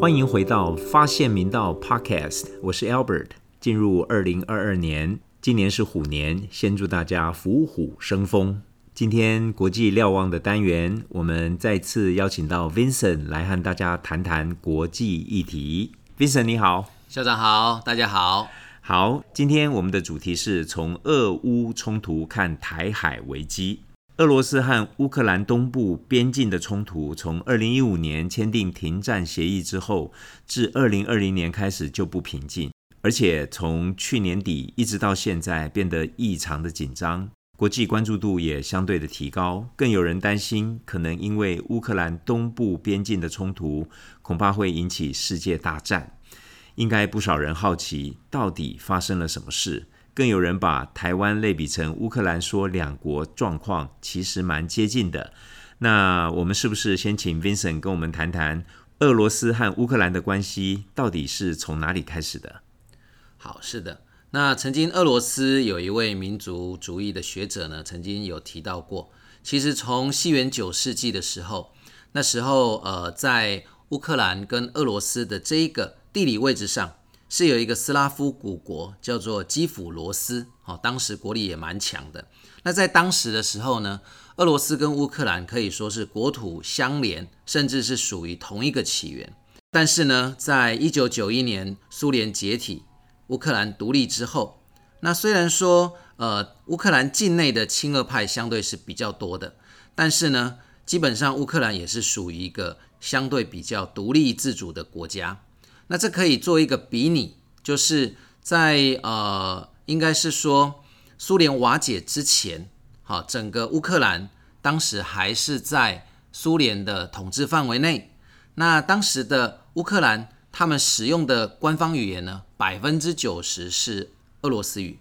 欢迎回到发现明道 Podcast，我是 Albert。进入二零二二年，今年是虎年，先祝大家虎虎生风。今天国际瞭望的单元，我们再次邀请到 Vincent 来和大家谈谈国际议题。Vincent 你好，校长好，大家好。好，今天我们的主题是从俄乌冲突看台海危机。俄罗斯和乌克兰东部边境的冲突，从二零一五年签订停战协议之后，至二零二零年开始就不平静，而且从去年底一直到现在变得异常的紧张，国际关注度也相对的提高。更有人担心，可能因为乌克兰东部边境的冲突，恐怕会引起世界大战。应该不少人好奇，到底发生了什么事？更有人把台湾类比成乌克兰，说两国状况其实蛮接近的。那我们是不是先请 Vincent 跟我们谈谈俄罗斯和乌克兰的关系到底是从哪里开始的？好，是的。那曾经俄罗斯有一位民族主义的学者呢，曾经有提到过，其实从西元九世纪的时候，那时候呃，在乌克兰跟俄罗斯的这一个地理位置上。是有一个斯拉夫古国叫做基辅罗斯，哦，当时国力也蛮强的。那在当时的时候呢，俄罗斯跟乌克兰可以说是国土相连，甚至是属于同一个起源。但是呢，在一九九一年苏联解体，乌克兰独立之后，那虽然说呃乌克兰境内的亲俄派相对是比较多的，但是呢，基本上乌克兰也是属于一个相对比较独立自主的国家。那这可以做一个比拟，就是在呃，应该是说苏联瓦解之前，好，整个乌克兰当时还是在苏联的统治范围内。那当时的乌克兰，他们使用的官方语言呢，百分之九十是俄罗斯语，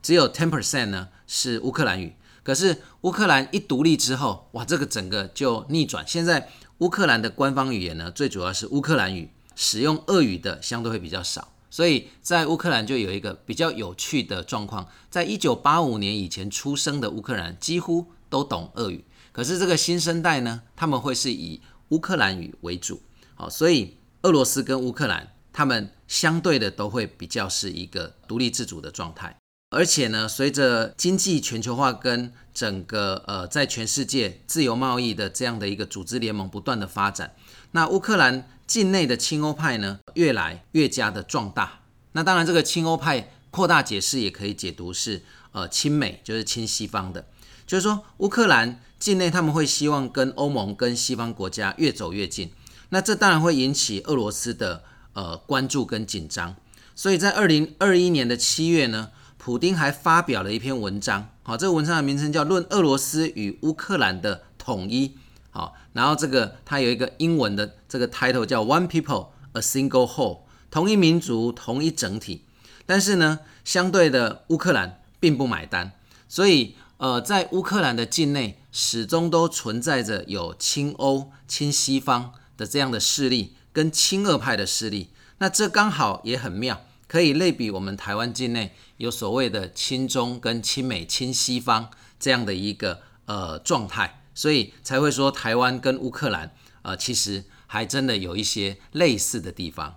只有 ten percent 呢是乌克兰语。可是乌克兰一独立之后，哇，这个整个就逆转。现在乌克兰的官方语言呢，最主要是乌克兰语。使用俄语的相对会比较少，所以在乌克兰就有一个比较有趣的状况，在一九八五年以前出生的乌克兰几乎都懂俄语，可是这个新生代呢，他们会是以乌克兰语为主，好，所以俄罗斯跟乌克兰他们相对的都会比较是一个独立自主的状态，而且呢，随着经济全球化跟整个呃在全世界自由贸易的这样的一个组织联盟不断的发展，那乌克兰。境内的亲欧派呢，越来越加的壮大。那当然，这个亲欧派扩大解释也可以解读是，呃，亲美就是亲西方的，就是说乌克兰境内他们会希望跟欧盟、跟西方国家越走越近。那这当然会引起俄罗斯的呃关注跟紧张。所以在二零二一年的七月呢，普丁还发表了一篇文章，好，这个文章的名称叫《论俄罗斯与乌克兰的统一》。好，然后这个它有一个英文的这个 title 叫 One People a Single Whole，同一民族同一整体。但是呢，相对的乌克兰并不买单，所以呃，在乌克兰的境内始终都存在着有亲欧、亲西方的这样的势力，跟亲俄派的势力。那这刚好也很妙，可以类比我们台湾境内有所谓的亲中跟亲美、亲西方这样的一个呃状态。所以才会说台湾跟乌克兰，呃，其实还真的有一些类似的地方。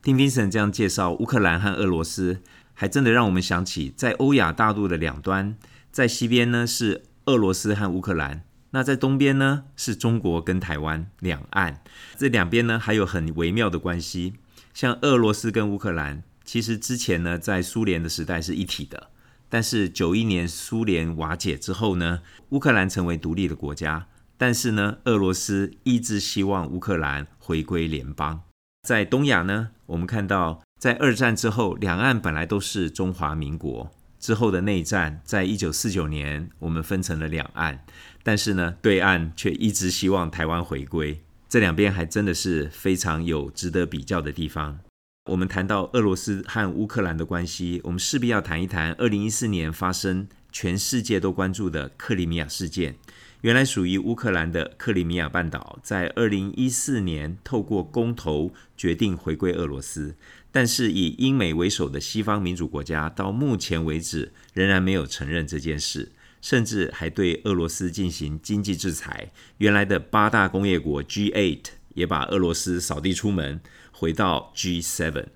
听 Vincent 这样介绍乌克兰和俄罗斯，还真的让我们想起，在欧亚大陆的两端，在西边呢是俄罗斯和乌克兰，那在东边呢是中国跟台湾两岸。这两边呢还有很微妙的关系，像俄罗斯跟乌克兰，其实之前呢在苏联的时代是一体的。但是九一年苏联瓦解之后呢，乌克兰成为独立的国家。但是呢，俄罗斯一直希望乌克兰回归联邦。在东亚呢，我们看到在二战之后，两岸本来都是中华民国。之后的内战，在一九四九年，我们分成了两岸。但是呢，对岸却一直希望台湾回归。这两边还真的是非常有值得比较的地方。我们谈到俄罗斯和乌克兰的关系，我们势必要谈一谈二零一四年发生、全世界都关注的克里米亚事件，原来属于乌克兰的克里米亚半岛，在二零一四年透过公投决定回归俄罗斯，但是以英美为首的西方民主国家到目前为止仍然没有承认这件事，甚至还对俄罗斯进行经济制裁。原来的八大工业国 G8 也把俄罗斯扫地出门，回到 G7。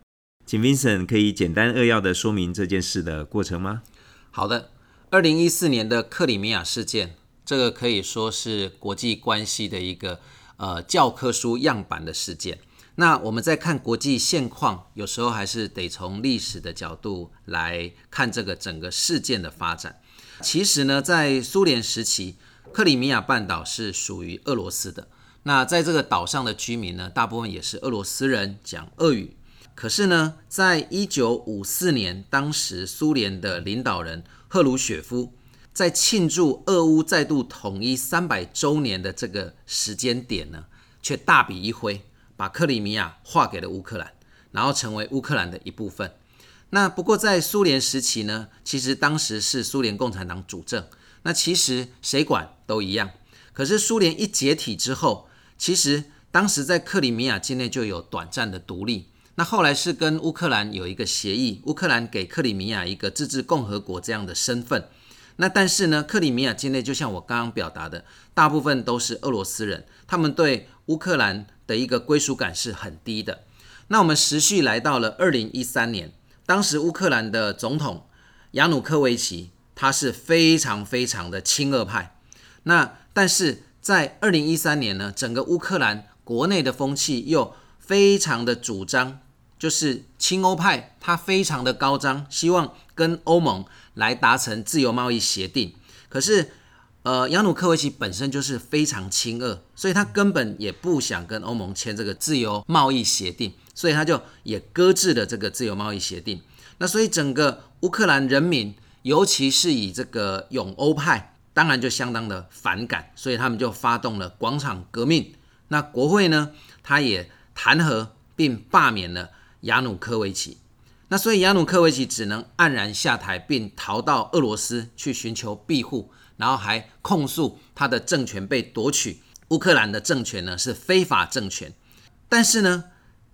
请 Vincent 可以简单扼要的说明这件事的过程吗？好的，二零一四年的克里米亚事件。这个可以说是国际关系的一个呃教科书样板的事件。那我们在看国际现况，有时候还是得从历史的角度来看这个整个事件的发展。其实呢，在苏联时期，克里米亚半岛是属于俄罗斯的。那在这个岛上的居民呢，大部分也是俄罗斯人，讲俄语。可是呢，在一九五四年，当时苏联的领导人赫鲁雪夫。在庆祝俄乌再度统一三百周年的这个时间点呢，却大笔一挥，把克里米亚划给了乌克兰，然后成为乌克兰的一部分。那不过在苏联时期呢，其实当时是苏联共产党主政，那其实谁管都一样。可是苏联一解体之后，其实当时在克里米亚境内就有短暂的独立。那后来是跟乌克兰有一个协议，乌克兰给克里米亚一个自治共和国这样的身份。那但是呢，克里米亚境内就像我刚刚表达的，大部分都是俄罗斯人，他们对乌克兰的一个归属感是很低的。那我们持续来到了二零一三年，当时乌克兰的总统亚努科维奇，他是非常非常的亲俄派。那但是在二零一三年呢，整个乌克兰国内的风气又非常的主张。就是亲欧派，他非常的高张，希望跟欧盟来达成自由贸易协定。可是，呃，亚努科维奇本身就是非常亲俄，所以他根本也不想跟欧盟签这个自由贸易协定，所以他就也搁置了这个自由贸易协定。那所以整个乌克兰人民，尤其是以这个永欧派，当然就相当的反感，所以他们就发动了广场革命。那国会呢，他也弹劾并罢免了。亚努科维奇，那所以亚努科维奇只能黯然下台，并逃到俄罗斯去寻求庇护，然后还控诉他的政权被夺取，乌克兰的政权呢是非法政权。但是呢，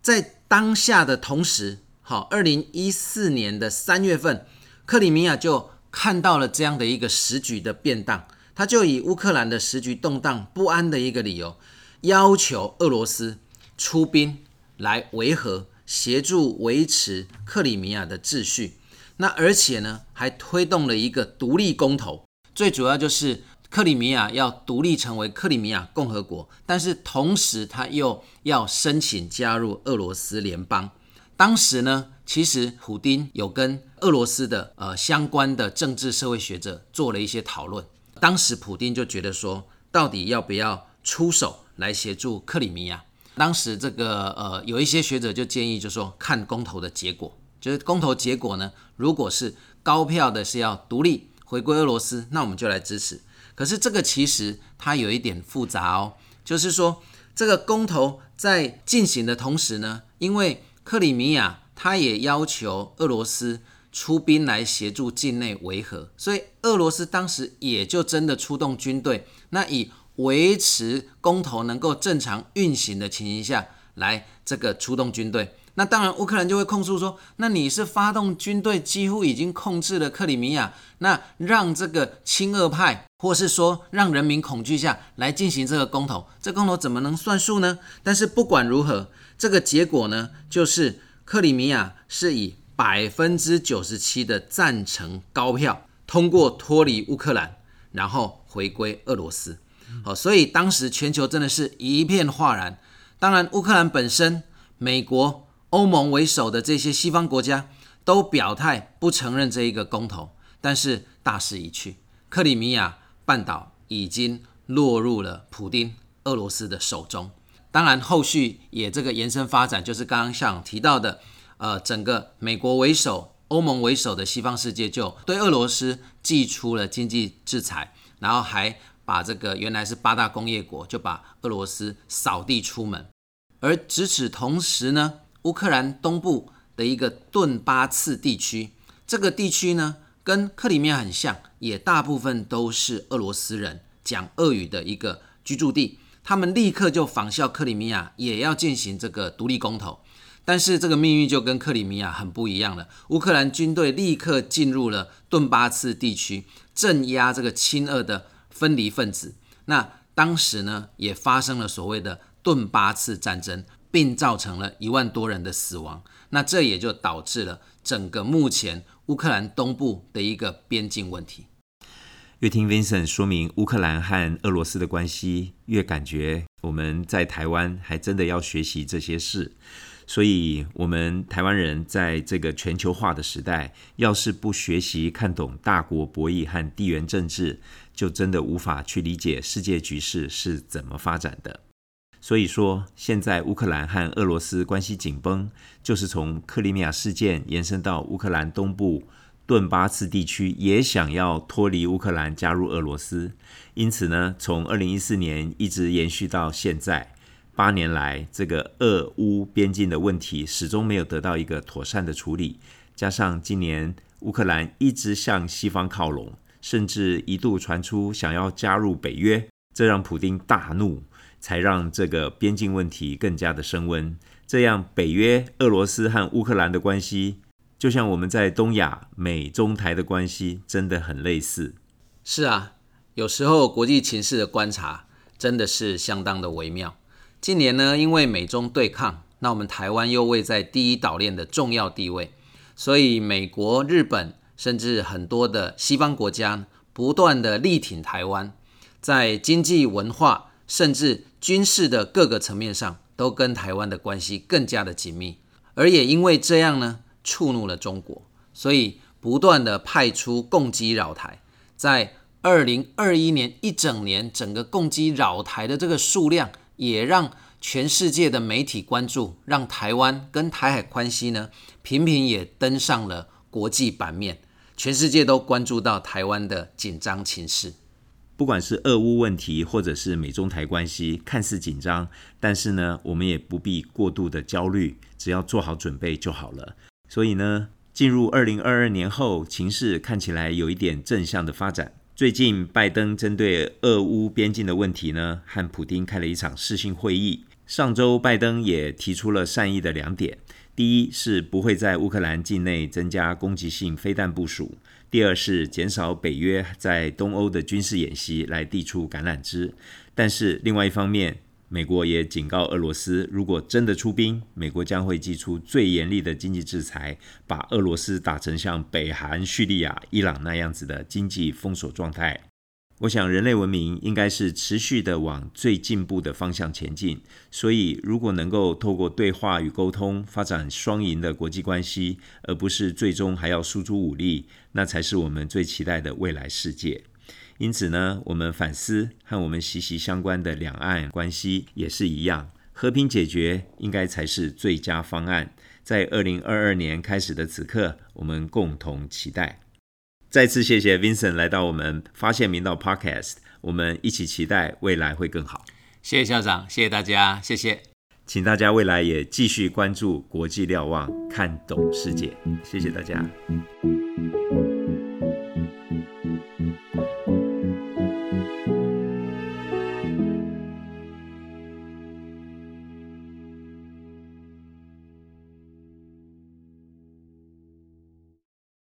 在当下的同时，好，二零一四年的三月份，克里米亚就看到了这样的一个时局的变荡，他就以乌克兰的时局动荡不安的一个理由，要求俄罗斯出兵来维和。协助维持克里米亚的秩序，那而且呢，还推动了一个独立公投，最主要就是克里米亚要独立成为克里米亚共和国，但是同时他又要申请加入俄罗斯联邦。当时呢，其实普丁有跟俄罗斯的呃相关的政治社会学者做了一些讨论，当时普丁就觉得说，到底要不要出手来协助克里米亚？当时这个呃，有一些学者就建议，就说看公投的结果，就是公投结果呢，如果是高票的是要独立回归俄罗斯，那我们就来支持。可是这个其实它有一点复杂哦，就是说这个公投在进行的同时呢，因为克里米亚他也要求俄罗斯出兵来协助境内维和，所以俄罗斯当时也就真的出动军队，那以。维持公投能够正常运行的情形下来，这个出动军队，那当然乌克兰就会控诉说，那你是发动军队，几乎已经控制了克里米亚，那让这个亲俄派，或是说让人民恐惧下来进行这个公投，这公投怎么能算数呢？但是不管如何，这个结果呢，就是克里米亚是以百分之九十七的赞成高票通过脱离乌克兰，然后回归俄罗斯。好，所以当时全球真的是一片哗然。当然，乌克兰本身、美国、欧盟为首的这些西方国家都表态不承认这一个公投。但是大势已去，克里米亚半岛已经落入了普丁俄罗斯的手中。当然，后续也这个延伸发展，就是刚刚像提到的，呃，整个美国为首、欧盟为首的西方世界就对俄罗斯寄出了经济制裁，然后还。把这个原来是八大工业国，就把俄罗斯扫地出门。而与此同时呢，乌克兰东部的一个顿巴次地区，这个地区呢跟克里米亚很像，也大部分都是俄罗斯人讲俄语的一个居住地，他们立刻就仿效克里米亚，也要进行这个独立公投。但是这个命运就跟克里米亚很不一样了，乌克兰军队立刻进入了顿巴斯地区，镇压这个亲俄的分离分子。那当时呢，也发生了所谓的顿巴斯战争，并造成了一万多人的死亡。那这也就导致了整个目前乌克兰东部的一个边境问题。越听 Vincent 说明乌克兰和俄罗斯的关系，越感觉我们在台湾还真的要学习这些事。所以，我们台湾人在这个全球化的时代，要是不学习看懂大国博弈和地缘政治，就真的无法去理解世界局势是怎么发展的。所以说，现在乌克兰和俄罗斯关系紧绷，就是从克里米亚事件延伸到乌克兰东部顿巴斯地区也想要脱离乌克兰加入俄罗斯。因此呢，从二零一四年一直延续到现在。八年来，这个俄乌边境的问题始终没有得到一个妥善的处理。加上今年乌克兰一直向西方靠拢，甚至一度传出想要加入北约，这让普京大怒，才让这个边境问题更加的升温。这样，北约、俄罗斯和乌克兰的关系，就像我们在东亚美中台的关系，真的很类似。是啊，有时候国际情势的观察真的是相当的微妙。近年呢，因为美中对抗，那我们台湾又位在第一岛链的重要地位，所以美国、日本甚至很多的西方国家不断的力挺台湾，在经济、文化甚至军事的各个层面上，都跟台湾的关系更加的紧密，而也因为这样呢，触怒了中国，所以不断的派出攻击扰台，在二零二一年一整年，整个攻击扰台的这个数量。也让全世界的媒体关注，让台湾跟台海关系呢频频也登上了国际版面，全世界都关注到台湾的紧张情势。不管是俄乌问题，或者是美中台关系，看似紧张，但是呢，我们也不必过度的焦虑，只要做好准备就好了。所以呢，进入二零二二年后，情势看起来有一点正向的发展。最近，拜登针对俄乌边境的问题呢，和普京开了一场视讯会议。上周，拜登也提出了善意的两点：第一是不会在乌克兰境内增加攻击性飞弹部署；第二是减少北约在东欧的军事演习，来递出橄榄枝。但是，另外一方面，美国也警告俄罗斯，如果真的出兵，美国将会祭出最严厉的经济制裁，把俄罗斯打成像北韩、叙利亚、伊朗那样子的经济封锁状态。我想，人类文明应该是持续的往最进步的方向前进。所以，如果能够透过对话与沟通，发展双赢的国际关系，而不是最终还要输出武力，那才是我们最期待的未来世界。因此呢，我们反思和我们息息相关的两岸关系也是一样，和平解决应该才是最佳方案。在二零二二年开始的此刻，我们共同期待。再次谢谢 Vincent 来到我们发现明道 Podcast，我们一起期待未来会更好。谢谢校长，谢谢大家，谢谢，请大家未来也继续关注国际瞭望，看懂世界。谢谢大家。